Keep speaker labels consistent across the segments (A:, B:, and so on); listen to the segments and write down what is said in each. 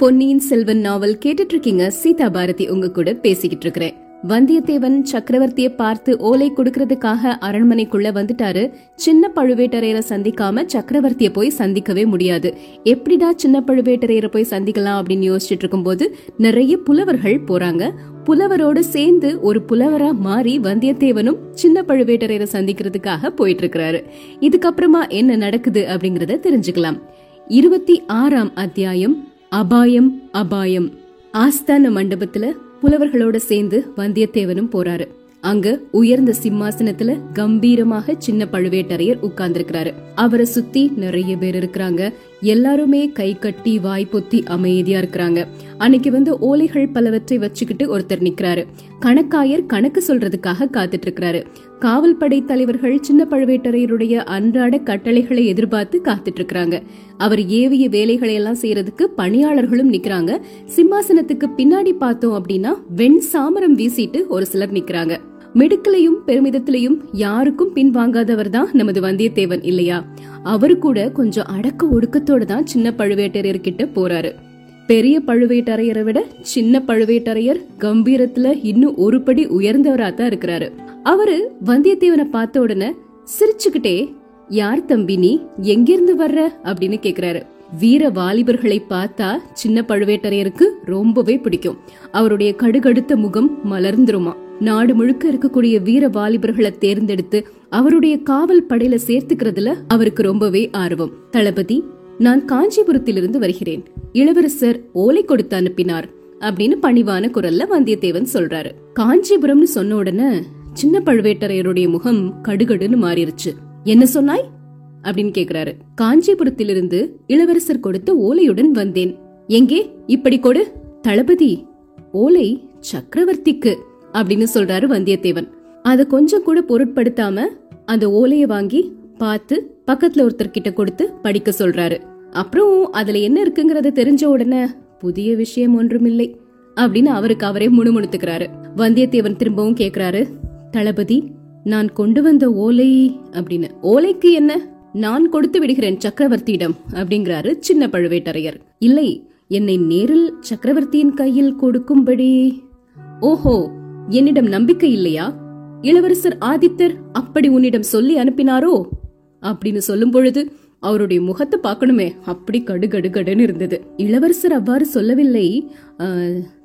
A: பொன்னியின் செல்வன் நாவல் கேட்டுட்டு இருக்கீங்க சீதா பாரதி உங்க கூட பேசிக்கிட்டு இருக்கிறேன் வந்தியத்தேவன் சக்கரவர்த்திய பார்த்து ஓலை கொடுக்கறதுக்காக அரண்மனைக்குள்ள வந்துட்டாரு. சின்ன பழுவேட்டரையரை சந்திக்காம சக்கரவர்த்திய போய் சந்திக்கவே முடியாது. எப்படிடா சின்ன பழுவேட்டரையரை போய் சந்திக்கலாம் அப்படின்னு யோசிச்சுட்டு இருக்கும்போது நிறைய புலவர்கள் போறாங்க. புலவரோடு சேர்ந்து ஒரு புலவரா மாறி வந்தியத்தேவனும் சின்ன பழுவேட்டரையரை சந்திக்கிறதுக்காக போயிட்டு இருக்கிறாரு இதுக்கப்புறமா என்ன நடக்குது அப்படிங்கறத தெரிஞ்சுக்கலாம். இருபத்தி ஆறாம் அத்தியாயம். அபாயம் அபாயம். ஆஸ்தான மண்டபத்துல புலவர்களோட சேர்ந்து வந்தியத்தேவனும் போறாரு. அங்க உயர்ந்த சிம்மாசனத்துல கம்பீரமாக சின்ன பழுவேட்டரையர் உட்கார்ந்திருக்கிறாரு. அவரை சுத்தி நிறைய பேர் இருக்கிறாங்க. எல்லாருமே கை கட்டி வாய் பொத்தி அமைதியா இருக்கிறாங்க. அன்னைக்கு வந்து ஓலைகள் பலவற்றை வச்சுக்கிட்டு ஒருத்தர் நிக்கிறாரு. கணக்காயர் கணக்கு சொல்றதுக்காக காத்துட்டு இருக்கிறாரு காவல் படை தலைவர்கள் சின்ன பழுவேட்டரையருடைய அன்றாட கட்டளைகளை எதிர்பார்த்து காத்துட்டு இருக்கிறாங்க அவர் ஏவிய வேலைகளை எல்லாம் செய்யறதுக்கு பணியாளர்களும் நிக்கிறாங்க. சிம்மாசனத்துக்கு பின்னாடி பார்த்தோம் அப்படின்னா வெண் சாமரம் வீசிட்டு ஒரு சிலர் நிக்கிறாங்க. மிடுக்கலையும் பெருமிதத்திலையும் யாருக்கும் பின்வாங்காதவர் தான் நமது வந்தியத்தேவன் இல்லையா? அவரு கூட கொஞ்சம் அடக்க ஒடுக்கத்தோட தான் சின்ன பழுவேட்டரையர் கிட்ட போறாரு. பெரிய பழுவேட்டரையரை விட சின்ன பழுவேட்டரையர் கம்பீரத்துல இன்னும் ஒரு படி உயர்ந்தவரா தான் இருக்கிறாரு. அவரு வந்தியத்தேவனை பார்த்த உடனே சிரிச்சுக்கிட்டே யார் தம்பி நீ? எங்கிருந்து வர்ற? அப்படின்னு கேக்குறாரு. வீர வாலிபர்களை பார்த்தா சின்ன பழுவேட்டரையருக்கு ரொம்பவே பிடிக்கும். அவருடைய கடுகடுத்த முகம் மலர்ந்துருமா. நாடு முழுக்க இருக்கக்கூடிய வீர வாலிபர்களை தேர்ந்தெடுத்து அவருடைய காவல் படையில சேர்த்துக்கிறதுல அவருக்கு ரொம்பவே ஆர்வம். தளபதி நான் காஞ்சிபுரத்திலிருந்து வருகிறேன். இளவரசர் ஓலை கொடுத்து அனுப்பினார் அப்படின்னு பணிவான குரல்ல வந்தியத்தேவன் சொல்றாரு. காஞ்சிபுரம்னு சொன்ன உடனே சின்ன பழுவேட்டரையருடைய முகம் கடுகடுன்னு மாறிடுச்சு என்ன சொன்னாய்? அப்படின்னு கேக்குறாரு. காஞ்சிபுரத்திலிருந்து இளவரசர் கொடுத்த ஓலையுடன் வந்தேன். எங்கே? இப்படி கொடு. தளபதி ஓலை சக்கரவர்த்திக்கு. அப்படின்னு சொல்றாரு வந்தியத்தேவன். அத கொஞ்சம் கூட பொருட்படுத்தாம அந்த ஓலைய வாங்கி பார்த்து பக்கத்துல ஒருத்தர் கிட்ட கொடுத்து படிக்க சொல்றாரு. அப்புறம் அதுல என்ன இருக்குங்கறத தெரிஞ்ச உடனே புதிய விஷயம் ஒன்றுமில்லை அப்படின்னு அவருக்கு அவரே முணுமுணுத்துக்கிறாரு. வந்தியத்தேவன் திரும்பவும் கேக்குறாரு தளபதி நான் கொண்டு வந்த ஓலை அப்படின்னு. ஓலைக்கு என்ன? நான் கொடுத்து விடுகிறேன் சக்கரவர்த்தியிடம் அப்படிங்கிறாரு சின்ன பழுவேட்டரையர். இல்லை என்னை நேரில் சக்கரவர்த்தியின் கையில் கொடுக்கும்படி. ஓஹோ என்னிடம் நம்பிக்கை இல்லையா? இளவரசர் ஆதித்தர் அப்படி உன்னிடம் சொல்லி அனுப்பினாரோ? அப்படின்னு சொல்லும் பொழுது அவருடைய முகத்தை பார்க்கணுமே. அப்படி கடுகடுகடுன்னு இருந்தது. இளவரசர் அவ்வாறு சொல்லவில்லை.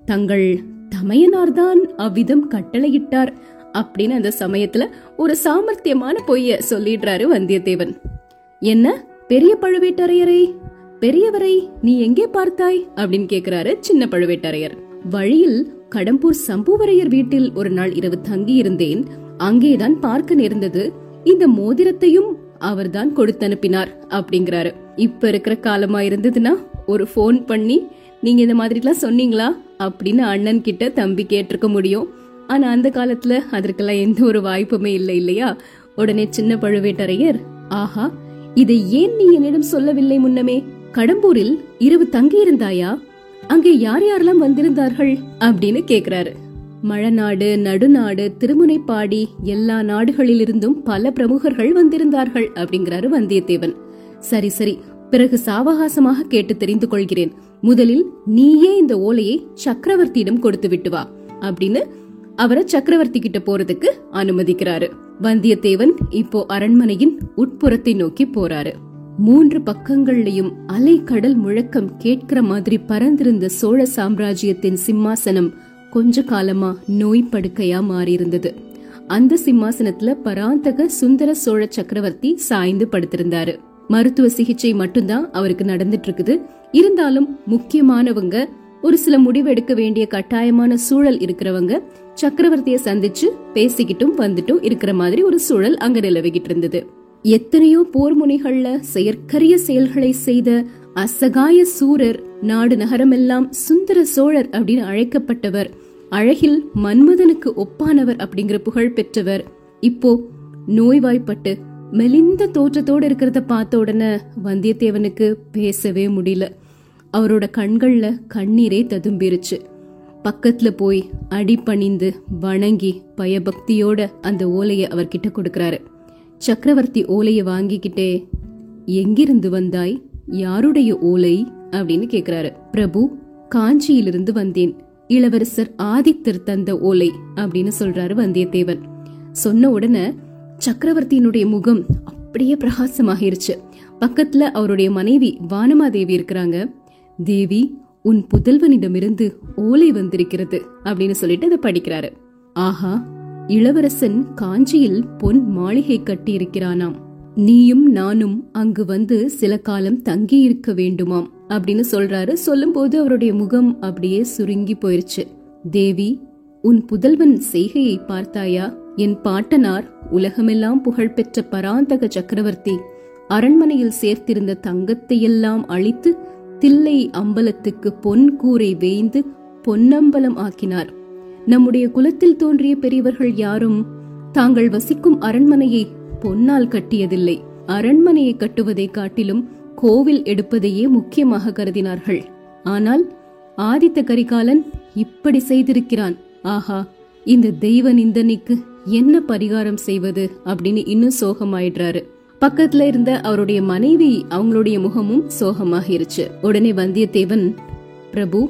A: தங்கள் தமையனார்தான் அவ்விதம் கட்டளையிட்டார் அப்படின்னு அந்த சமயத்துல ஒரு சாமர்த்தியமான பொய்ய சொல்லிடுறாரு வந்தியத்தேவன். என்ன? பெரிய பழுவேட்டரையரை? பெரியவரை நீ எங்கே பார்த்தாய்? அப்படின்னு கேக்குறாரு சின்ன பழுவேட்டரையர். வழியில் கடம்பூர் சம்புவரையர் வீட்டில் ஒரு நாள் இரவு தங்கி இருந்தேன் அங்கேதான் பார்க்க நேர்ந்தது. இந்த மோதிரத்தையும் அவர்தான் கொடுத்து அனுப்பினார் அப்படிங்கிறாரு. இப்ப இருக்கிற காலமா இருந்ததுன்னா ஒரு போன் பண்ணி நீங்க இந்த மாதிரி எல்லாம் சொன்னீங்களா? அப்படின்னு அண்ணன் கிட்ட தம்பி கேட்டிருக்க முடியும். ஆனா அந்த காலத்துல அதற்கெல்லாம் எந்த ஒரு வாய்ப்புமே இல்லை இல்லையா? உடனே சின்ன பழுவேட்டரையர் ஆஹா இதை ஏன் நீ என்னிடம் சொல்லவில்லை முன்னமே? கடம்பூரில் இரவு தங்கியிருந்தாயா? அங்கே யார் யாரெல்லாம் வந்திருந்தார்கள் அப்படின்னு கேக்குறாரு. மழநாடு நடுநாடு திருமுனைப்பாடி எல்லா நாடுகளிலிருந்தும் பல பிரமுகர்கள் வந்திருந்தார்கள் அப்படிங்கிறாரு வந்தியத்தேவன். சரி சரி பிறகு சாவகாசமாக கேட்டு தெரிந்து கொள்கிறேன். முதலில் நீயே இந்த ஓலையை சக்கரவர்த்தியிடம் கொடுத்து விட்டு வா அப்படின்னு அவரை சக்கரவர்த்தி கிட்ட போறதுக்கு அனுமதிக்கிறாரு. வந்தியத்தேவன் இப்போ அரண்மனையின் உட்புறத்தை நோக்கி போறாரு. மூன்று பக்கங்கள்லயும் அலை கடல் முழக்கம் கேட்கிற மாதிரி பறந்திருந்த சோழ சாம்ராஜ்யத்தின் சிம்மாசனம் கொஞ்ச காலமா நோய் படுக்கையா மாறியிருந்தது. அந்த சிம்மாசனத்துல பராந்தக சுந்தர சோழ சக்கரவர்த்தி சாய்ந்து படுத்திருந்தாரு. மருத்துவ சிகிச்சை மட்டும்தான் அவருக்கு நடந்துட்டு இருக்குது இருந்தாலும் முக்கியமானவங்க ஒரு சில முடிவு எடுக்க வேண்டிய கட்டாயமான சூழல் இருக்கிறவங்க சக்கரவர்த்திய சந்திச்சு பேசிக்கிட்டும் வந்துட்டும் இருக்கிற மாதிரி ஒரு சூழல் அங்க நிலவிக்கிட்டு இருந்தது எத்தனையோ போர் முனைகள்ல செயற்கரிய செயல்களை செய்த அசகாய சூரர் நாடு நகரமெல்லாம் சுந்தர சோழர் அப்படின்னு அழைக்கப்பட்டவர். அழகில் மன்மதனுக்கு ஒப்பானவர் அப்படிங்கிற புகழ் பெற்றவர். இப்போ நோய்வாய்ப்பட்டு மெலிந்த தோற்றத்தோட இருக்கிறத பார்த்த உடனே வந்தியத்தேவனுக்கு பேசவே முடியல. அவரோட கண்கள்ல கண்ணீரே ததும்பிருச்சு. பக்கத்துல போய் அடிபணிந்து வணங்கி பயபக்தியோட அந்த ஓலையை அவர்கிட்ட கொடுக்கறாரு. சக்கரவர்த்தி ஓலையை வாங்கிக்கிட்டே எங்கிருந்து வந்தாய்? யாருடைய ஓலை? அப்படின்னு கேக்குறாரு. பிரபு காஞ்சியிலிருந்து வந்தேன். இளவரசர் ஆதித்தர் தந்த ஓலை அப்படின்னு சொல்றாரு வந்தியத்தேவன். சொன்ன உடனே சக்கரவர்த்தியினுடைய முகம் அப்படியே பிரகாசமாகிருச்சு. பக்கத்துல அவருடைய மனைவி வானமாதேவி இருக்கிறாங்க. தேவி உன் புதல்வனிடமிருந்து ஓலை வந்திருக்கிறது அப்படின்னு சொல்லிட்டு அதை படிக்கிறாரு. ஆஹா இளவரசன் காஞ்சியில் பொன் மாளிகை கட்டியிருக்கிறானாம். நீயும் நானும் அங்கு வந்து சில காலம் தங்கி இருக்க வேண்டுமாம் அப்படின்னு சொல்றாரு. சொல்லும்போது அவருடைய முகம் அப்படியே சுருங்கி போயிருச்சு. தேவி உன் புதல்வன் செய்கையை பார்த்தாயா? என் பாட்டனார் உலகமெல்லாம் புகழ்பெற்ற பராந்தக சக்கரவர்த்தி. அரண்மனையில் சேர்த்திருந்த தங்கத்தையெல்லாம் அழித்து தில்லை அம்பலத்துக்கு பொன் கூரை வேய்ந்து பொன்னம்பலம் ஆக்கினார். நம்முடைய குலத்தில் தோன்றிய பெரியவர்கள் யாரும் தாங்கள் வசிக்கும் அரண்மனையை பொன்னால் கட்டியதில்லை. அரண்மனையை கட்டுவதை காட்டிலும் கோவில் எடுப்பதையே முக்கியமாக கருதினார்கள். ஆனால் ஆதித்த கரிகாலன் இப்படி செய்திருக்கிறான். ஆஹா இந்த தெய்வ நிந்தனைக்கு என்ன பரிகாரம் செய்வது அப்படின்னு இன்னும் சோகமாயிடுறாரு. பக்கத்துல இருந்த அவருடைய மனைவி அவங்களுடைய முகமும் சோகமாகிருச்சு. உடனே வந்தியத்தேவன் பிரபு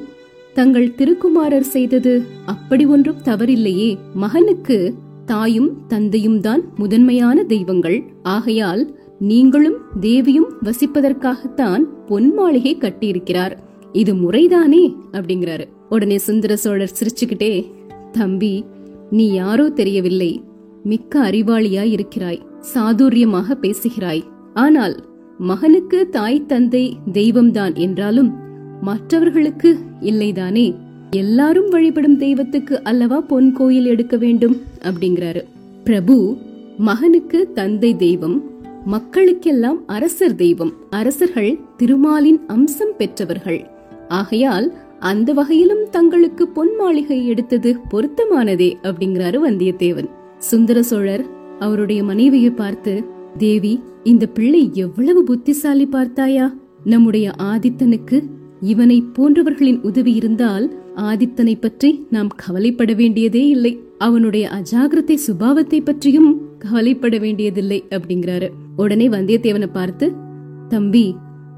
A: தங்கள் திருக்குமாரர் செய்தது அப்படி ஒன்றும் தவறில்லையே. மகனுக்கு தாயும் தந்தையும் தான் முதன்மையான தெய்வங்கள். ஆகையால் நீங்களும் தேவியும் வசிப்பதற்காகத்தான் பொன் மாளிகை கட்டியிருக்கிறார். இது முறைதானே? அப்படிங்கிறாரு. உடனே சுந்தர சோழர் சிரிச்சுக்கிட்டே தம்பி நீ யாரோ தெரியவில்லை. மிக்க அறிவாளியாய் இருக்கிறாய். சாதுரியமாக பேசுகிறாய். ஆனால் மகனுக்கு தாய் தந்தை தெய்வம்தான் என்றாலும் மற்றவர்களுக்கு இல்லைதானே? எல்லாரும் வழிபடும் தெய்வத்துக்கு அல்லவா பொன் கோயில் எடுக்க வேண்டும்? அப்படிங்கிறாரு. பிரபு மகனுக்கு தந்தை தெய்வம் மக்களுக்கெல்லாம் அரசர் தெய்வம் அரசர்கள் திருமாலின் அம்சம் பெற்றவர்கள். ஆகையால் அந்த வகையிலும் தங்களுக்கு பொன் மாளிகை எடுத்தது பொருத்தமானதே அப்படிங்கிறாரு வந்தியத்தேவன். சுந்தர சோழர் அவருடைய மனைவியை பார்த்து தேவி இந்த பிள்ளை எவ்வளவு புத்திசாலி பார்த்தாயா? நம்முடைய ஆதித்தனுக்கு இவனை போன்றவர்களின் உதவி இருந்தால் ஆதித்தனை பற்றி நாம் கவலைப்பட வேண்டியதே இல்லை. அவனுடைய அஜாகிரத்தை சுபாவத்தை பற்றியும் கவலைப்பட வேண்டியதில்லை அப்படிங்கிறாரு. உடனே வந்தியத்தேவனை பார்த்து தம்பி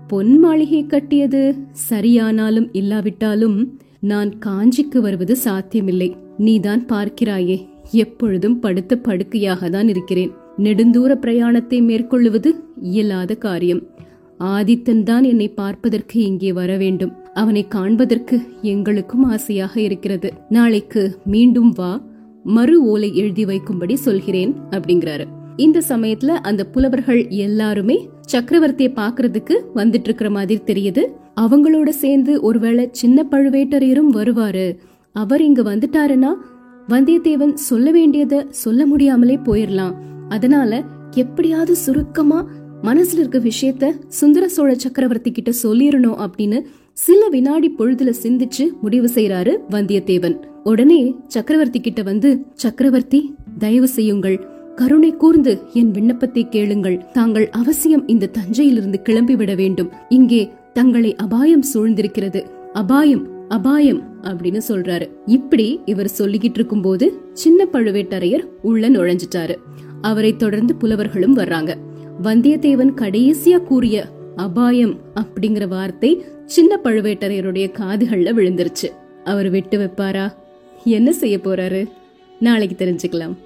A: பொன் மாளிகை கட்டியது சரியானாலும் இல்லாவிட்டாலும் நான் காஞ்சிக்கு வருவது சாத்தியமில்லை. நீதான் பார்க்கிறாயே எப்பொழுதும் படுத்த படுக்கையாக தான் இருக்கிறேன். நெடுந்தூர பிரயாணத்தை மேற்கொள்ளுவது இயலாத காரியம். ஆதித்தன் தான் என்னை பார்ப்பதற்கு இங்கே வர வேண்டும். அவனை காண்பதற்கு எங்களுக்கும் ஆசையாக இருக்கிறது. நாளைக்கு மீண்டும் வா மறு ஓலை எழுதி வைக்கும்படி சொல்கிறேன் அப்படிங்கிறாரு. இந்த சமயத்துல அந்த புலவர்கள் எல்லாருமே சக்கரவர்த்தியை பாக்குறதுக்கு வந்துட்டு இருக்கிற மாதிரி தெரியுது. அவங்களோட சேர்ந்து ஒருவேளை சின்ன பழுவேட்டரையரும் வருவாரு. அவர் இங்க வந்துட்டாருன்னா வந்தியத்தேவன் சொல்ல வேண்டியத சொல்ல முடியாமலே போயிடலாம் அதனால எப்படியாவது சுருக்கமா மனசுல இருக்க விஷயத்த சுந்தர சோழ சக்கரவர்த்தி கிட்ட சொல்லிடணும் அப்படின்னு சில வினாடி பொழுதுல சிந்திச்சு முடிவு செய்யறாரு வந்தியத்தேவன். உடனே சக்கரவர்த்தி கிட்ட வந்து சக்கரவர்த்தி தயவு செய்யுங்கள். கருணை கூர்ந்து என் விண்ணப்பத்தை கேளுங்கள். தாங்கள் அவசியம் இந்த தஞ்சையிலிருந்து கிளம்பிவிட வேண்டும். இங்கே தங்களை அபாயம் சூழ்ந்திருக்கிறது. அபாயம் அபாயம் அப்படின்னு சொல்றாரு. இப்படி இவர் சொல்லிக்கிட்டு இருக்கும் போது சின்ன பழுவேட்டரையர் உள்ள நுழைஞ்சிட்டாரு. அவரை தொடர்ந்து புலவர்களும் வர்றாங்க. வந்தியத்தேவன் கடைசியா கூறிய அபாயம் அப்படிங்கிற வார்த்தை சின்ன பழுவேட்டரையருடைய காதுகள்ல விழுந்துருச்சு. அவர் விட்டு வைப்பாரா? என்ன செய்ய போறாரு? நாளைக்கு தெரிஞ்சுக்கலாம்.